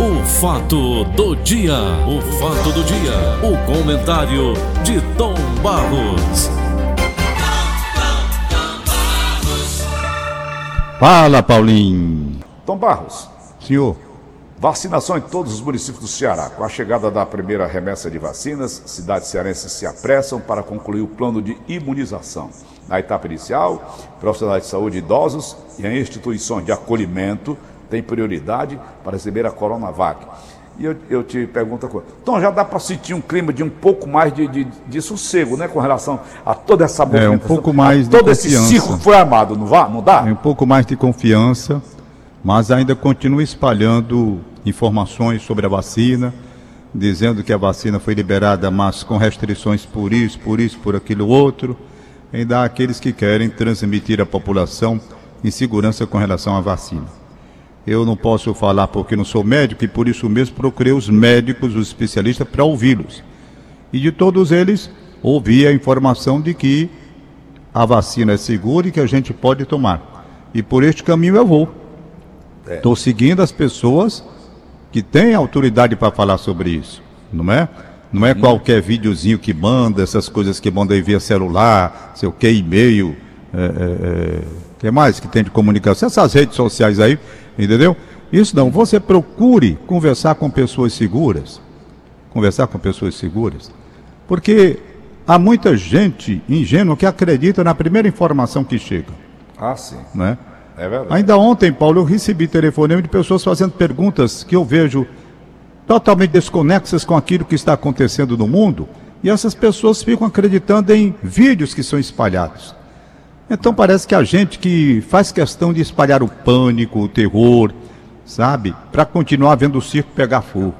O fato do dia, o fato do dia, o comentário de Tom Barros. Fala, Paulinho. Tom Barros, Senhor. vacinação em todos os municípios do Ceará. Com a chegada da primeira remessa de vacinas, cidades cearenses se apressam para concluir o plano de imunização. Na etapa inicial, profissionais de saúde idosos e as instituições de acolhimento têm prioridade para receber a Coronavac. E eu, eu te pergunto uma coisa. Tom, já dá para sentir um clima de um pouco mais de, de, de sossego, né? Com relação a toda essa É, um pouco mais a de todo esse confiança. circo que foi armado, não, vá, não dá? Um pouco mais de confiança, mas ainda continua espalhando informações sobre a vacina, dizendo que a vacina foi liberada, mas com restrições por isso, por isso, por aquilo outro. Ainda há aqueles que querem transmitir à população insegurança com relação à vacina. Eu não posso falar porque não sou médico e por isso mesmo procurei os médicos, os especialistas, para ouvi-los. E de todos eles, ouvi a informação de que a vacina é segura e que a gente pode tomar. E por este caminho eu vou. Estou seguindo as pessoas que têm autoridade para falar sobre isso, não é? Não é qualquer videozinho que manda, essas coisas que manda aí via celular, sei o que, e-mail, é, é, é, que mais que tem de comunicação, essas redes sociais aí, entendeu? Isso não, você procure conversar com pessoas seguras, conversar com pessoas seguras, porque há muita gente ingênua que acredita na primeira informação que chega, Ah, sim. não é? É verdade. Ainda ontem, Paulo, eu recebi telefonema de pessoas fazendo perguntas que eu vejo totalmente desconexas com aquilo que está acontecendo no mundo, e essas pessoas ficam acreditando em vídeos que são espalhados. Então parece que a gente que faz questão de espalhar o pânico, o terror, sabe, para continuar vendo o circo pegar fogo.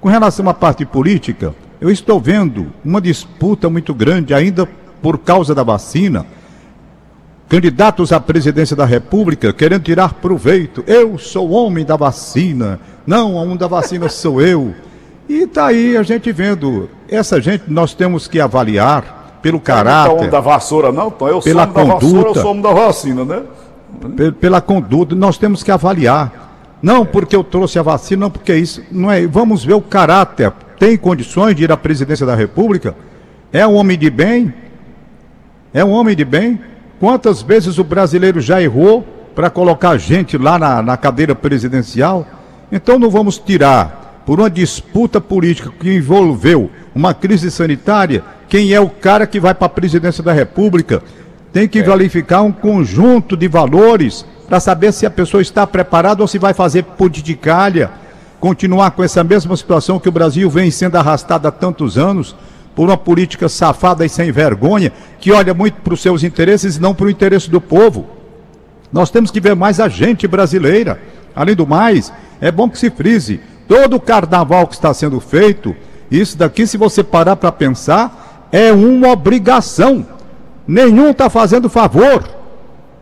Com relação à parte política, eu estou vendo uma disputa muito grande ainda por causa da vacina candidatos à presidência da República querendo tirar proveito. Eu sou homem da vacina. Não, homem da vacina sou eu. E tá aí a gente vendo. Essa gente nós temos que avaliar pelo Não é homem caráter, da vassoura, não, Tom. Eu Pela homem da vassoura, eu conduta. sou homem da vacina, né? pe- pela conduta, nós temos que avaliar. Não porque eu trouxe a vacina, não porque isso. Não é. Vamos ver o caráter. Tem condições de ir à presidência da República? É um homem de bem? É um homem de bem? Quantas vezes o brasileiro já errou para colocar gente lá na, na cadeira presidencial? Então não vamos tirar, por uma disputa política que envolveu uma crise sanitária, quem é o cara que vai para a presidência da República. Tem que verificar um conjunto de valores para saber se a pessoa está preparada ou se vai fazer politicalha, continuar com essa mesma situação que o Brasil vem sendo arrastado há tantos anos por uma política safada e sem vergonha, que olha muito para os seus interesses e não para o interesse do povo. Nós temos que ver mais a gente brasileira. Além do mais, é bom que se frise. Todo o carnaval que está sendo feito, isso daqui, se você parar para pensar, é uma obrigação. Nenhum está fazendo favor.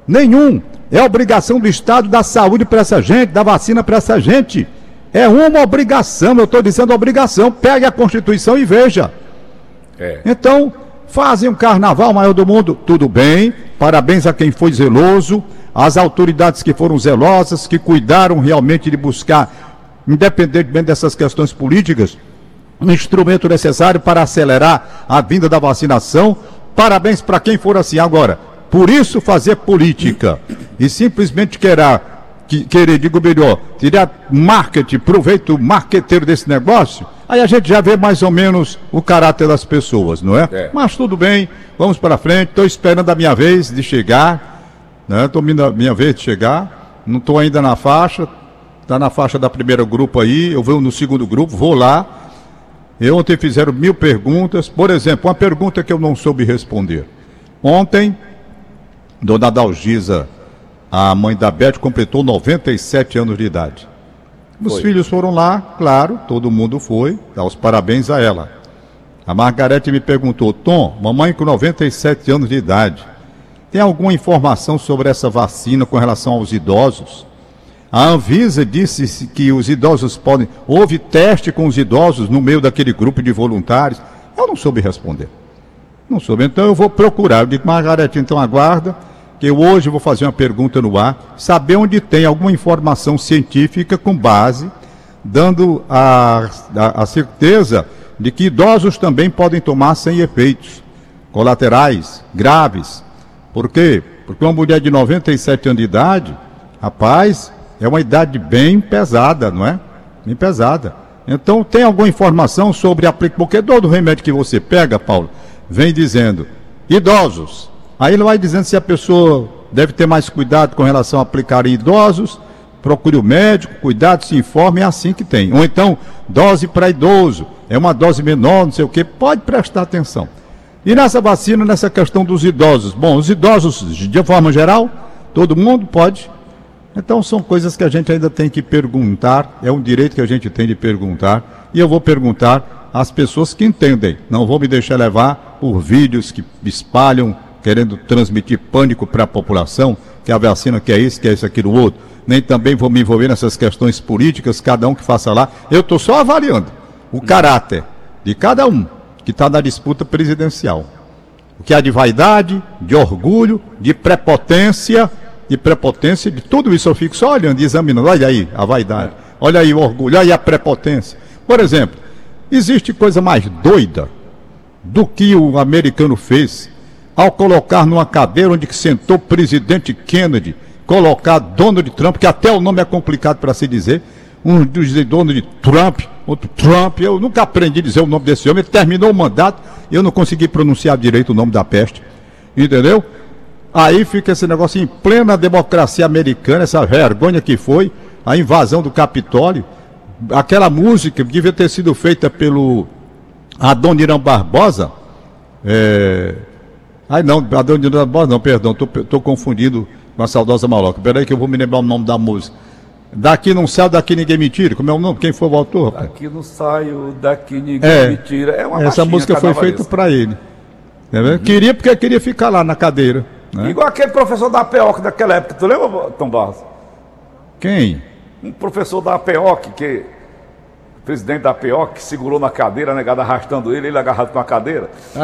Nenhum. É obrigação do Estado da saúde para essa gente, da vacina para essa gente. É uma obrigação, eu estou dizendo obrigação. Pegue a Constituição e veja. É. Então, fazem um carnaval maior do mundo, tudo bem. Parabéns a quem foi zeloso, às autoridades que foram zelosas, que cuidaram realmente de buscar, independentemente dessas questões políticas, um instrumento necessário para acelerar a vinda da vacinação. Parabéns para quem for assim agora. Por isso fazer política e simplesmente querer, que- querer, digo melhor, tirar marketing, proveito marqueteiro desse negócio, aí a gente já vê mais ou menos o caráter das pessoas, não é? É. Mas tudo bem, vamos para frente. Estou esperando a minha vez de chegar, né? Estou a minha vez de chegar. Não estou ainda na faixa, está na faixa da primeiro grupo aí. Eu vou no segundo grupo, vou lá. E ontem fizeram mil perguntas. Por exemplo, uma pergunta que eu não soube responder. Ontem, Dona Dalgisa, a mãe da Beth, completou 97 anos de idade. Os Foi. filhos foram lá, claro, todo mundo foi, dar os parabéns a ela. A Margarete me perguntou, Tom, mamãe com 97 anos de idade, tem alguma informação sobre essa vacina com relação aos idosos? A Anvisa disse que os idosos podem. Houve teste com os idosos no meio daquele grupo de voluntários. Eu não soube responder. Não soube. Então eu vou procurar. Eu digo, Margarete, então aguarda, que eu hoje vou fazer uma pergunta no ar, saber onde tem alguma informação científica com base dando a, a, a certeza de que idosos também podem tomar sem efeitos colaterais graves. Por quê? Porque uma mulher de 97 anos de idade, rapaz, é uma idade bem pesada, não é? Bem pesada. Então, tem alguma informação sobre a porque todo remédio que você pega, Paulo, vem dizendo idosos. Aí ele vai dizendo se a pessoa deve ter mais cuidado com relação a aplicar em idosos, procure o médico, cuidado, se informe, é assim que tem. Ou então, dose para idoso, é uma dose menor, não sei o que, pode prestar atenção. E nessa vacina, nessa questão dos idosos? Bom, os idosos, de forma geral, todo mundo pode. Então são coisas que a gente ainda tem que perguntar, é um direito que a gente tem de perguntar, e eu vou perguntar às pessoas que entendem. Não vou me deixar levar por vídeos que espalham, querendo transmitir pânico para a população, que a vacina que é isso, que é isso, aquilo, outro. Nem também vou me envolver nessas questões políticas, cada um que faça lá. Eu estou só avaliando o caráter de cada um que está na disputa presidencial. O que há de vaidade, de orgulho, de prepotência, de prepotência, de tudo isso eu fico só olhando e examinando. Olha aí a vaidade, olha aí o orgulho, olha aí a prepotência. Por exemplo, existe coisa mais doida do que o americano fez ao colocar numa cadeira onde sentou o presidente Kennedy, colocar Donald Trump, que até o nome é complicado para se dizer, um dos donos de Trump, outro Trump, eu nunca aprendi a dizer o nome desse homem, ele terminou o mandato, eu não consegui pronunciar direito o nome da peste, entendeu? Aí fica esse negócio em plena democracia americana, essa vergonha que foi, a invasão do Capitólio, aquela música que devia ter sido feita pelo Adoniran Barbosa, é... Ai não, Adoniran Barbosa não, perdão, estou confundindo com a saudosa maloca, peraí que eu vou me lembrar o nome da música. Daqui não sai, daqui ninguém me tira. Como é o nome? Quem foi o autor? Rapaz? Daqui não saio, daqui ninguém é, me tira. É uma Essa música foi feita para ele. Uhum. Queria porque queria ficar lá na cadeira. Né? Igual aquele professor da APOC daquela época. Tu lembra, Tom Barros? Quem? Um professor da APOC que presidente da que segurou na cadeira, negada arrastando ele, ele agarrado com a cadeira.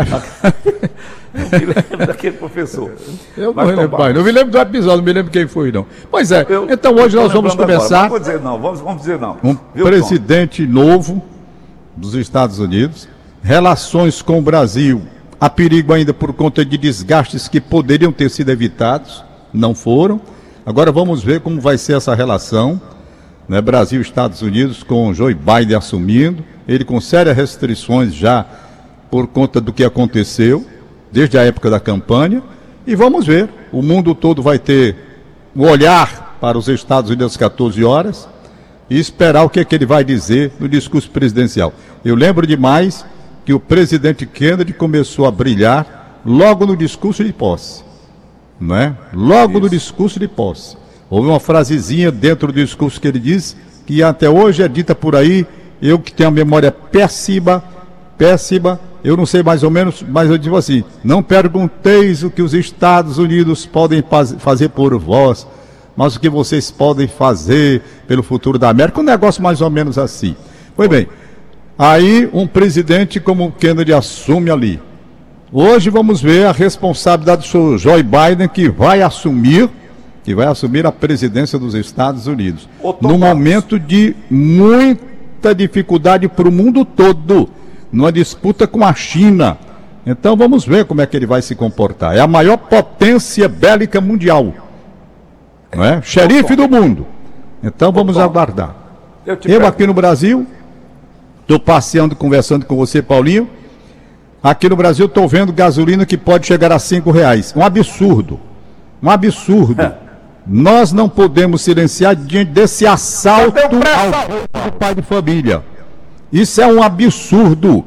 me lembro daquele professor. Eu não, lembro, pai, não me lembro do episódio, não me lembro quem foi, não. Pois é, eu, então hoje nós vamos começar. Não vamos dizer não, vamos, vamos dizer não. Um Viu, presidente Tom? novo dos Estados Unidos, relações com o Brasil há perigo ainda por conta de desgastes que poderiam ter sido evitados, não foram. Agora vamos ver como vai ser essa relação né, Brasil Estados Unidos, com Joe Biden assumindo, ele com sérias restrições já por conta do que aconteceu, desde a época da campanha, e vamos ver, o mundo todo vai ter um olhar para os Estados Unidos às 14 horas e esperar o que, é que ele vai dizer no discurso presidencial. Eu lembro demais que o presidente Kennedy começou a brilhar logo no discurso de posse, não é? Logo Isso. no discurso de posse. Houve uma frasezinha dentro do discurso que ele disse, que até hoje é dita por aí, eu que tenho a memória péssima, péssima, eu não sei mais ou menos, mas eu digo assim: não pergunteis o que os Estados Unidos podem fazer por vós, mas o que vocês podem fazer pelo futuro da América. Um negócio mais ou menos assim. Pois bem, aí um presidente como o Kennedy assume ali. Hoje vamos ver a responsabilidade do Joe Biden, que vai assumir que vai assumir a presidência dos Estados Unidos. No momento de muita dificuldade para o mundo todo, numa disputa com a China. Então vamos ver como é que ele vai se comportar. É a maior potência bélica mundial. Não é? Xerife do mundo. Então vamos aguardar. Eu aqui no Brasil, estou passeando, conversando com você, Paulinho. Aqui no Brasil estou vendo gasolina que pode chegar a cinco reais. Um absurdo. Um absurdo. Nós não podemos silenciar diante desse assalto ao pai de família. Isso é um absurdo.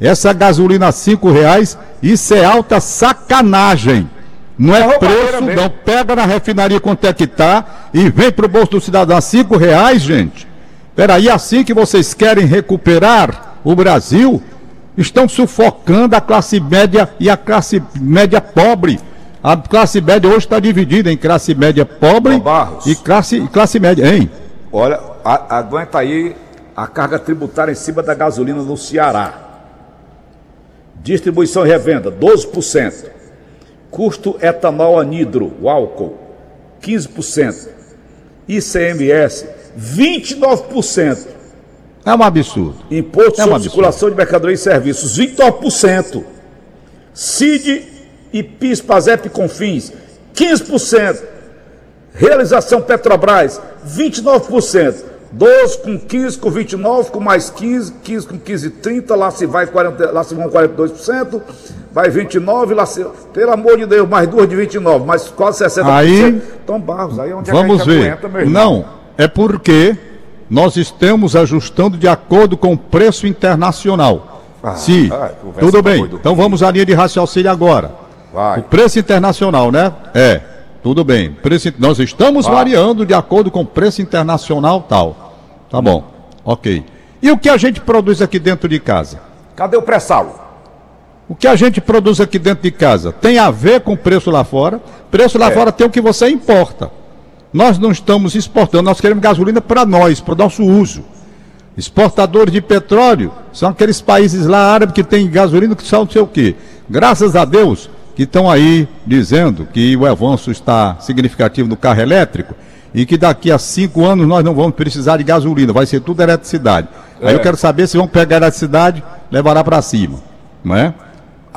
Essa gasolina a cinco reais, isso é alta sacanagem. Não é, é preço, não. Pega na refinaria quanto é que está e vem para o bolso do cidadão a cinco reais, gente. Peraí, assim que vocês querem recuperar o Brasil, estão sufocando a classe média e a classe média pobre. A classe média hoje está dividida em classe média pobre e classe, classe média, hein? Olha, a, aguenta aí a carga tributária em cima da gasolina no Ceará. Distribuição e revenda, 12%. Custo etanol anidro, o álcool, 15%. ICMS, 29%. É um absurdo. Imposto é um sobre circulação de mercadorias e serviços, 29%. CID e PIS, PASEP e CONFINS, 15%. Realização Petrobras, 29%. 12 com 15, com 29, com mais 15, 15 com 15, 30, lá se vai 40, lá se vão 42%, vai 29, lá se, pelo amor de Deus, mais duas de 29, mais quase 60%. Aí, então, Barros, aí é onde vamos é que a gente ver. Aguenta, Não, é porque nós estamos ajustando de acordo com o preço internacional. Ah, Sim, ah, tudo bem. Então vamos à linha de raciocínio agora. Vai. O preço internacional, né? É. Tudo bem. Preço, nós estamos ah. variando de acordo com o preço internacional tal. Tá bom. Ok. E o que a gente produz aqui dentro de casa? Cadê o pré-sal? O que a gente produz aqui dentro de casa tem a ver com o preço lá fora. Preço lá é. fora tem o que você importa. Nós não estamos exportando, nós queremos gasolina para nós, para o nosso uso. Exportadores de petróleo são aqueles países lá árabes que têm gasolina que são não sei o quê. Graças a Deus, que estão aí dizendo que o avanço está significativo no carro elétrico e que daqui a cinco anos nós não vamos precisar de gasolina, vai ser tudo eletricidade. É. Aí eu quero saber se vão pegar a eletricidade, levará para cima, não é?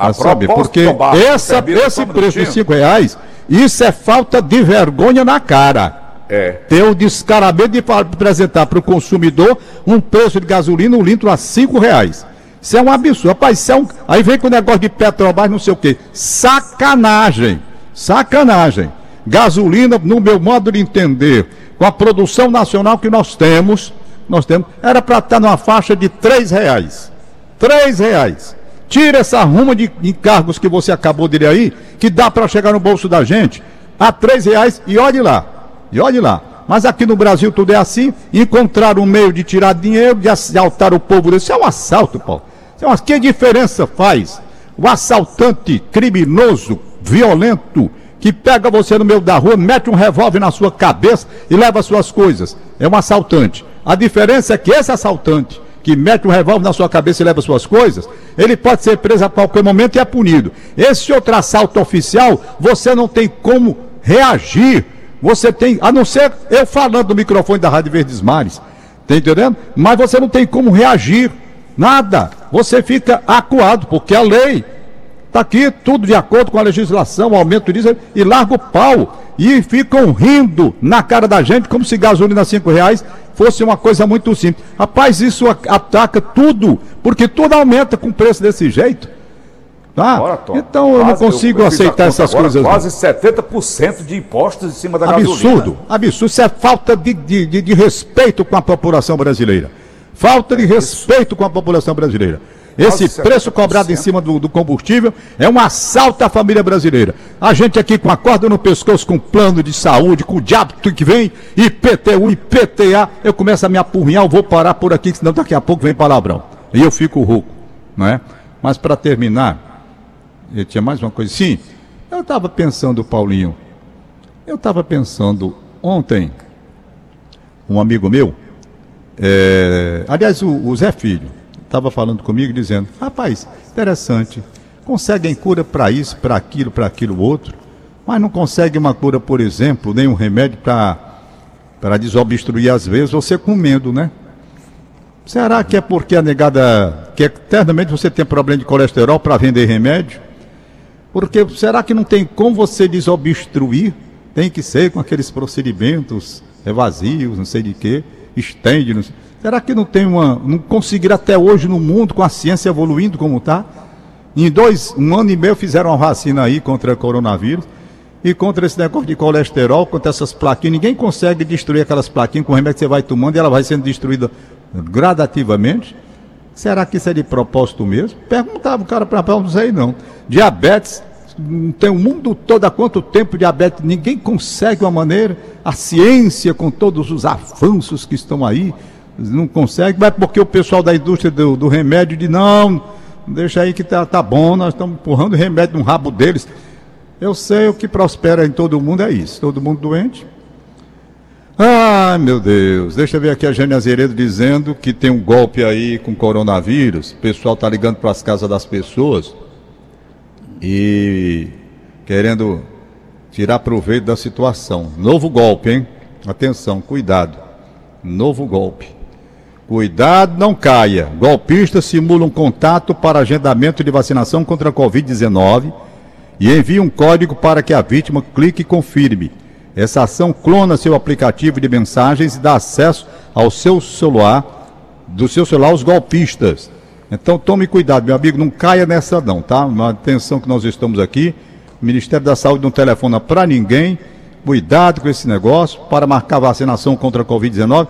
A saber, porque essa, esse preço de cinco reais, isso é falta de vergonha na cara. É. Ter o descaramento de apresentar para o consumidor um preço de gasolina, um litro a cinco reais. Isso é um absurdo. Rapaz, isso é um... Aí vem com o negócio de Petrobras, não sei o quê. Sacanagem. Sacanagem. Gasolina, no meu modo de entender, com a produção nacional que nós temos, nós temos, era para estar numa faixa de três reais. Três reais. Tira essa ruma de encargos que você acabou de ler aí, que dá para chegar no bolso da gente, a três reais e olhe lá. E olhe lá. Mas aqui no Brasil tudo é assim. Encontrar um meio de tirar dinheiro, de assaltar o povo. Isso é um assalto, Paulo. Então, que diferença faz o assaltante criminoso, violento, que pega você no meio da rua, mete um revólver na sua cabeça e leva suas coisas? É um assaltante. A diferença é que esse assaltante que mete um revólver na sua cabeça e leva suas coisas, ele pode ser preso a qualquer momento e é punido. Esse outro assalto oficial, você não tem como reagir. Você tem, a não ser eu falando no microfone da Rádio Verdes Mares, tá entendendo? Mas você não tem como reagir. Nada. Você fica acuado, porque a lei está aqui, tudo de acordo com a legislação, o aumento disso, e larga o pau. E ficam rindo na cara da gente, como se gasolina cinco reais fosse uma coisa muito simples. Rapaz, isso ataca tudo, porque tudo aumenta com preço desse jeito. Tá? Bora, então eu não consigo eu, eu aceitar essas agora, coisas. Quase 70% de impostos em cima da absurdo, gasolina. Absurdo, absurdo. Isso é falta de, de, de respeito com a população brasileira. Falta de respeito com a população brasileira. Esse preço cobrado em cima do, do, combustível é um assalto à família brasileira. A gente aqui com a corda no pescoço, com plano de saúde, com o diabo que vem, IPTU, IPTA, eu começo a me apurrinhar, eu vou parar por aqui, senão daqui a pouco vem palavrão. E eu fico rouco, não é? Mas para terminar, eu tinha mais uma coisa. Sim, eu estava pensando, Paulinho, eu estava pensando ontem, um amigo meu, é, aliás, o, o Zé Filho estava falando comigo dizendo: rapaz, interessante, conseguem cura para isso, para aquilo, para aquilo outro, mas não conseguem uma cura, por exemplo, nem um remédio para desobstruir às vezes você comendo, né? Será que é porque a negada que eternamente você tem problema de colesterol para vender remédio? Porque será que não tem como você desobstruir? Tem que ser com aqueles procedimentos evasivos, não sei de quê estende. Não Será que não tem uma. não conseguiram até hoje no mundo, com a ciência evoluindo como está? Em dois, um ano e meio fizeram uma vacina aí contra o coronavírus. E contra esse negócio de colesterol, contra essas plaquinhas, ninguém consegue destruir aquelas plaquinhas com o remédio que você vai tomando e ela vai sendo destruída gradativamente. Será que isso é de propósito mesmo? Perguntava o cara para não sei não. Diabetes, tem o mundo todo há quanto tempo diabetes, ninguém consegue uma maneira, a ciência com todos os avanços que estão aí, não consegue, mas porque o pessoal da indústria do, do remédio diz, não, deixa aí que tá, tá bom, nós estamos empurrando remédio no rabo deles. Eu sei o que prospera em todo mundo é isso, todo mundo doente. Ai meu Deus, deixa eu ver aqui a Jânia Azeredo dizendo que tem um golpe aí com coronavírus, o pessoal está ligando para as casas das pessoas e querendo tirar proveito da situação. Novo golpe, hein? Atenção, cuidado. Novo golpe. Cuidado, não caia. Golpistas simulam contato para agendamento de vacinação contra a Covid-19 e envia um código para que a vítima clique e confirme. Essa ação clona seu aplicativo de mensagens e dá acesso ao seu celular, do seu celular aos golpistas. Então tome cuidado, meu amigo, não caia nessa não, tá? Uma atenção que nós estamos aqui. O Ministério da Saúde não telefona para ninguém. Cuidado com esse negócio para marcar vacinação contra a Covid-19.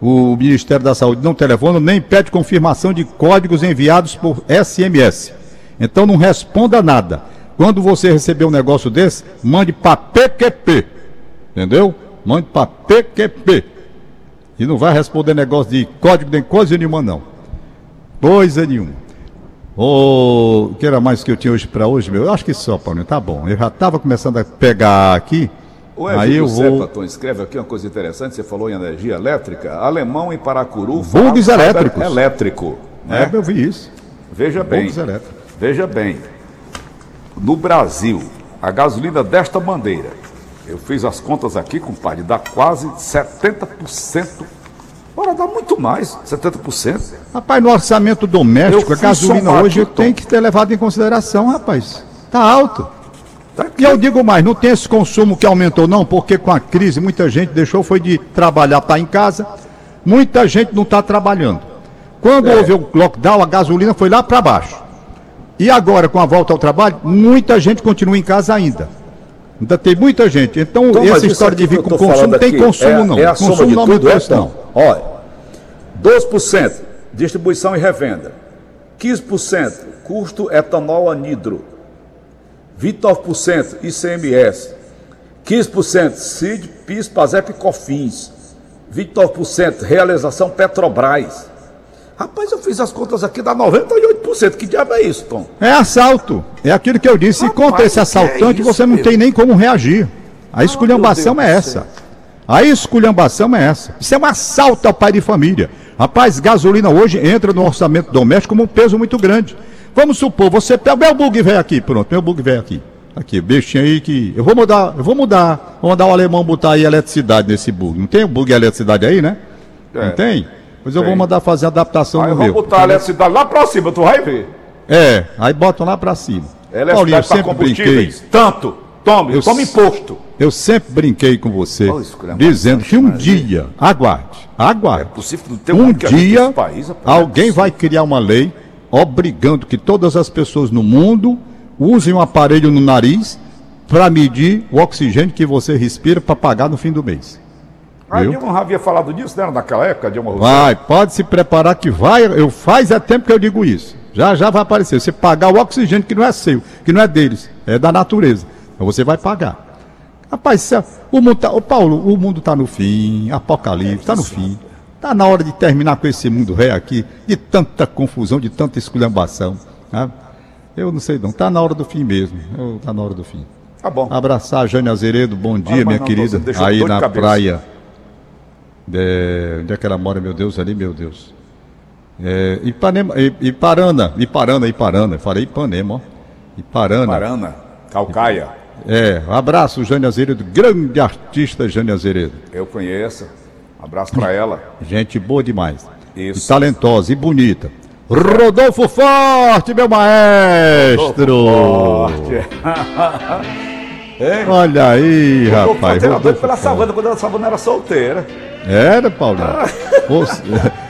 O Ministério da Saúde não telefona nem pede confirmação de códigos enviados por SMS. Então não responda nada. Quando você receber um negócio desse, mande para PQP. Entendeu? Mande para PQP. E não vai responder negócio de código nem coisa nenhuma, não. Coisa nenhuma. O que era mais que eu tinha hoje para hoje, meu? Eu acho que só, Paulinho, tá bom. Eu já estava começando a pegar aqui. O aí eu vou. Zepaton escreve aqui uma coisa interessante, você falou em energia elétrica. Alemão em Paracuru. Bugs elétricos. Elétrico. Né? É, eu vi isso. Veja bem. Veja bem. No Brasil, a gasolina desta bandeira, eu fiz as contas aqui, compadre, dá quase 70%. Ora, dá muito mais, 70%. Rapaz, no orçamento doméstico, Eu a gasolina hoje tem que ter levado em consideração, rapaz. Tá alto. Tá. E eu digo mais, não tem esse consumo que aumentou, não, porque com a crise muita gente deixou foi de trabalhar, tá em casa. Muita gente não está trabalhando. Quando É. houve o lockdown, a gasolina foi lá para baixo. E agora, com a volta ao trabalho, muita gente continua em casa ainda. Ainda tem muita gente. Então, Então, essa história de vir com consumo, não tem consumo, é, não. É a consumo soma de não tudo, é, não. Olha, 12% distribuição e revenda, 15% custo etanol anidro, 29% ICMS, 15% CID, PIS, PASEP e COFINS, 29% realização Petrobras. Rapaz, eu fiz as contas aqui, dá 98%. Que diabo é isso, Tom? É assalto. É aquilo que eu disse. Se Rapaz, contra esse que é assaltante, isso, você não meu? tem nem como reagir. A esculhambação meu é essa. A esculhambação é essa. Isso é um assalto ao pai de família. Rapaz, gasolina hoje entra no orçamento doméstico como um peso muito grande. Vamos supor, você pega. Meu bug velho aqui, pronto, meu bug velho aqui. Aqui, bichinho aí que. Eu vou mudar, eu vou mudar. Vou mandar o alemão botar aí eletricidade nesse bug. Não tem o bug e eletricidade aí, né? É. Não tem? Pois eu vou mandar fazer adaptação Aí no eu vou meu. botar a eletricidade lá pra cima, tu vai ver. É, aí botam lá pra cima. Paulinho, eu sempre brinquei. Tanto. Tome, Eu tome imposto. Eu sempre brinquei com você, caramba. dizendo que um dia, aguarde, aguarde, É possível não ter um dia país, alguém vai criar uma lei obrigando que todas as pessoas no mundo usem um aparelho no nariz para medir o oxigênio que você respira para pagar no fim do mês. A Viu? Dilma já havia falado disso, né? Naquela época, Dilma Rousseff. Vai, pode se preparar que vai. Eu faz é tempo que eu digo isso. Já já vai aparecer. Você pagar o oxigênio que não é seu, que não é deles, é da natureza. Então você vai pagar. Rapaz, o mundo tá, ô Paulo, o mundo está no fim, apocalipse, está no fim. Está na hora de terminar com esse mundo rei aqui, de tanta confusão, de tanta esculhambação. Né? Eu não sei não, está na hora do fim mesmo. Está na hora do fim. Tá bom. Abraçar a Jane Azeredo, bom dia, minha não, querida. Aí de na praia. É, onde é que ela mora, meu Deus, ali, meu Deus. É, Ipanema, Iparana, Iparana, Iparana, falei Ipanema, ó. Iparana. Marana, Calcaia, É, abraço, Jane Azeredo, grande artista Jane Azeredo. eu conheço. Abraço pra ela. Gente boa demais. Isso. E talentosa e bonita. Rodolfo Forte, meu maestro! Forte. Olha aí, Eu rapaz. doido Rodolfo pela. Savana quando a Savana era solteira. Era, Paulinho. Você-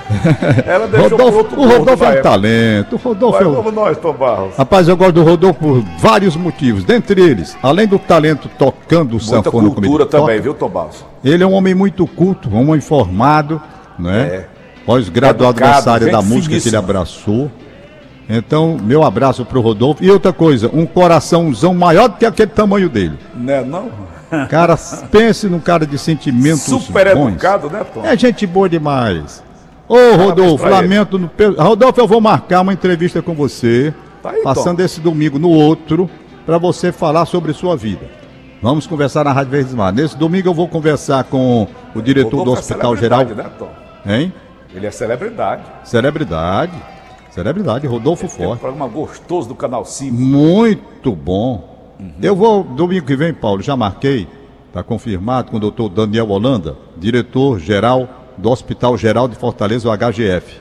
Ela deixou Rodolfo, o Rodolfo é um época. talento. O Rodolfo é um... vamos nós, Tom Barros. Rapaz, eu gosto do Rodolfo por vários motivos. Dentre eles, além do talento tocando o Muita sanfona como cultura ele toca, também, viu, Tom Barros? ele é um homem muito culto, um homem formado, né? É. Pós-graduado nessa área da música que ele abraçou. Então, meu abraço pro Rodolfo. E outra coisa, um coraçãozão maior do que aquele tamanho dele. Né, não? Cara, pense num cara de sentimentos Super bons. educado, né, Tom? É gente boa demais. Ô, Rodolfo, lamento. No... Rodolfo, eu vou marcar uma entrevista com você, Tá aí, passando Tom. esse domingo no outro, para você falar sobre sua vida. Vamos conversar na Rádio Verdes Mar. Nesse domingo eu vou conversar com o diretor do Rodolfo é Hospital Geral. celebridade, Né, Tom? Hein? Ele é celebridade. Celebridade. Celebridade, Rodolfo Tem um Forte. programa gostoso do Canal 5. Muito bom. Eu vou, domingo que vem, Paulo, já marquei, está confirmado com o doutor Daniel Holanda, diretor-geral do Hospital Geral de Fortaleza, o HGF.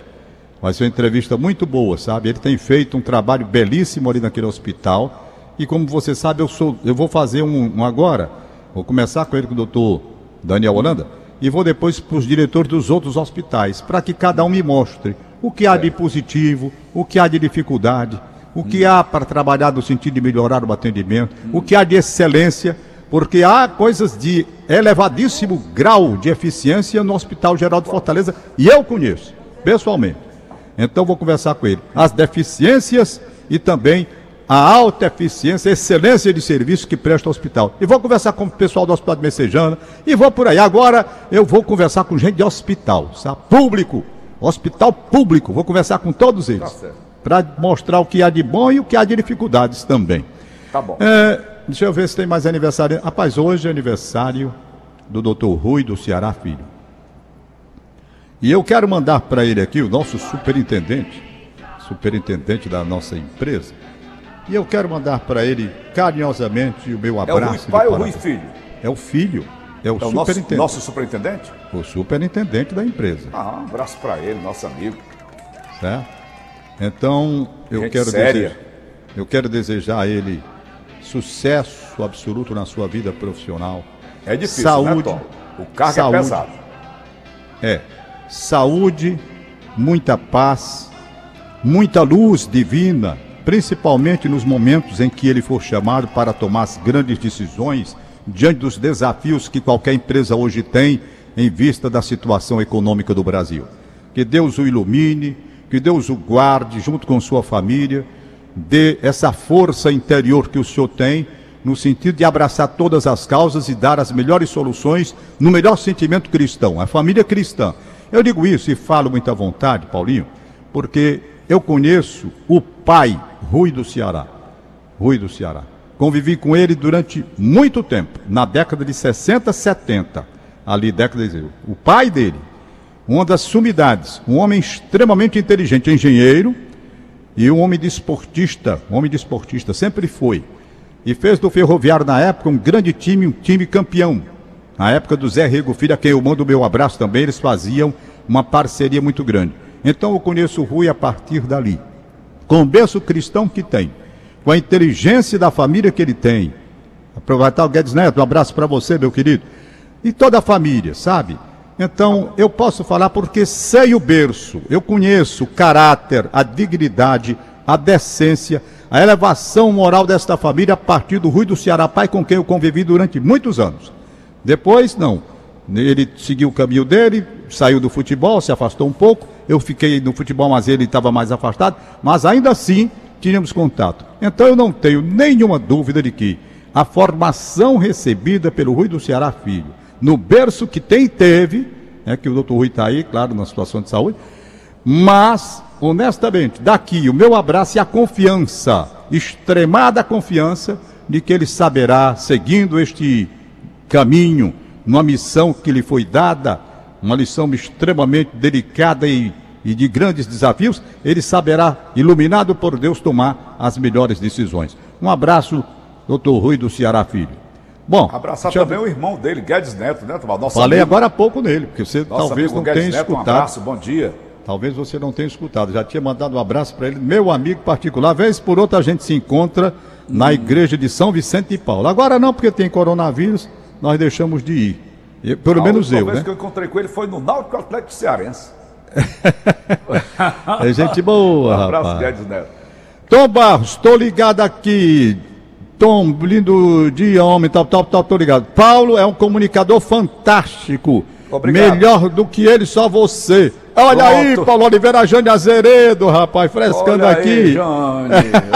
Vai ser uma entrevista muito boa, sabe? Ele tem feito um trabalho belíssimo ali naquele hospital. E como você sabe, eu, sou, eu vou fazer um, um agora. Vou começar com ele, com o doutor Daniel Holanda, e vou depois para os diretores dos outros hospitais, para que cada um me mostre o que há de positivo, o que há de dificuldade, o que há para trabalhar no sentido de melhorar o atendimento, o que há de excelência, porque há coisas de elevadíssimo grau de eficiência no Hospital Geral de Fortaleza, e eu conheço, pessoalmente. Então vou conversar com ele. As deficiências e também a alta eficiência, a excelência de serviço que presta o hospital. E vou conversar com o pessoal do Hospital de Messejana e vou por aí. Agora eu vou conversar com gente de hospital, sabe? Público, hospital público. Vou conversar com todos eles. Tá para mostrar o que há de bom e o que há de dificuldades também. Tá bom. É, deixa eu ver se tem mais aniversário. Rapaz, hoje é aniversário do doutor Rui do Ceará Filho. E eu quero mandar para ele aqui, o nosso superintendente, superintendente da nossa empresa, e eu quero mandar para ele carinhosamente o meu abraço. É o Rui pai ou Rui filho? É o filho. É o, é o superintendente. Nosso, nosso, superintendente? O superintendente da empresa. Ah, um abraço para ele, nosso amigo. Certo? Então, eu Gente quero, desejar, eu quero desejar a ele sucesso absoluto na sua vida profissional. É difícil, saúde, né, Tom? O cargo é saúde, é pesado. É. Saúde, muita paz, muita luz divina principalmente nos momentos em que ele for chamado para tomar as grandes decisões diante dos desafios que qualquer empresa hoje tem em vista da situação econômica do Brasil. Que Deus o ilumine, que Deus o guarde junto com sua família, dê essa força interior que o senhor tem no sentido de abraçar todas as causas e dar as melhores soluções no melhor sentimento cristão, a família cristã. Eu digo isso e falo muita vontade, Paulinho, porque eu conheço o pai Rui do Ceará. Rui do Ceará. Convivi com ele durante muito tempo, na década de 60, 70. Ali, década de. O pai dele, uma das sumidades, um homem extremamente inteligente, engenheiro e um homem desportista, um homem desportista, sempre foi. E fez do Ferroviário na época um grande time, um time campeão. Na época do Zé Rego Filho, a quem eu mando o meu abraço também, eles faziam uma parceria muito grande. Então eu conheço o Rui a partir dali com o berço cristão que tem, com a inteligência da família que ele tem. Aproveitar o Guedes Neto, um abraço para você, meu querido. E toda a família, sabe? Então, eu posso falar porque sei o berço, eu conheço o caráter, a dignidade, a decência, a elevação moral desta família a partir do Rui do Ceará, pai com quem eu convivi durante muitos anos. Depois, não. Ele seguiu o caminho dele, saiu do futebol, se afastou um pouco. Eu fiquei no futebol, mas ele estava mais afastado. Mas ainda assim, tínhamos contato. Então eu não tenho nenhuma dúvida de que a formação recebida pelo Rui do Ceará Filho, no berço que tem teve, é que o doutor Rui está aí, claro, na situação de saúde, mas, honestamente, daqui o meu abraço e a confiança, extremada confiança, de que ele saberá, seguindo este caminho, numa missão que lhe foi dada, uma lição extremamente delicada e, e de grandes desafios, ele saberá, iluminado por Deus, tomar as melhores decisões. Um abraço, doutor Rui do Ceará Filho. Bom, abraçar também o irmão dele, Guedes Neto, né, Tomás? Falei amigo. agora há pouco nele, porque você Nosso talvez não Guedes tenha Neto, escutado. Um abraço, bom dia. Talvez você não tenha escutado. Já tinha mandado um abraço para ele, meu amigo particular. Vez por outra a gente se encontra na hum. igreja de São Vicente de Paulo. Agora não, porque tem coronavírus, nós deixamos de ir. Eu, pelo a menos eu, vez né? que eu encontrei com ele foi no Náutico Atlético Cearense. é gente boa, um abraço, rapaz. Guedes Neto. Tom Barros, estou ligado aqui. Tom, lindo dia, homem, tal, tal, tal, tô ligado. Paulo é um comunicador fantástico. Obrigado. Melhor do que ele, só você. Olha Pronto. aí, Paulo Oliveira, Jane Azeredo, rapaz, frescando Olha aqui. Aí, Jane.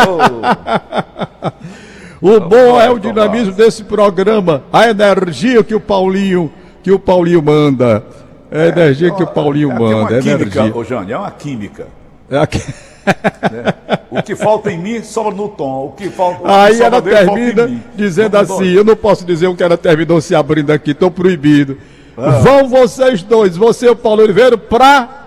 Oh. O bom é o dinamismo desse programa, a energia que o Paulinho, que o Paulinho manda. É a energia que o Paulinho é, manda. É, é química, energia. Ô, Jane, é uma química. É a... né? O que falta em mim sobra no tom. O que falta. O Aí ela termina dizendo assim: eu não posso dizer o que ela terminou se abrindo aqui, estou proibido. Ah. Vão vocês dois, você e o Paulo Oliveira, pra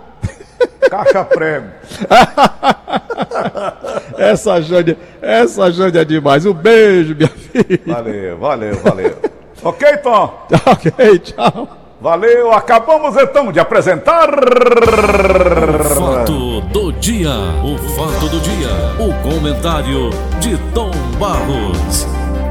Caixa prego. essa Jane, essa Jane é demais. Um beijo, minha filha. Valeu, valeu, valeu. ok, Tom? ok, tchau. Valeu, acabamos então de apresentar. O fato do dia. O fato do dia. O comentário de Tom Barros.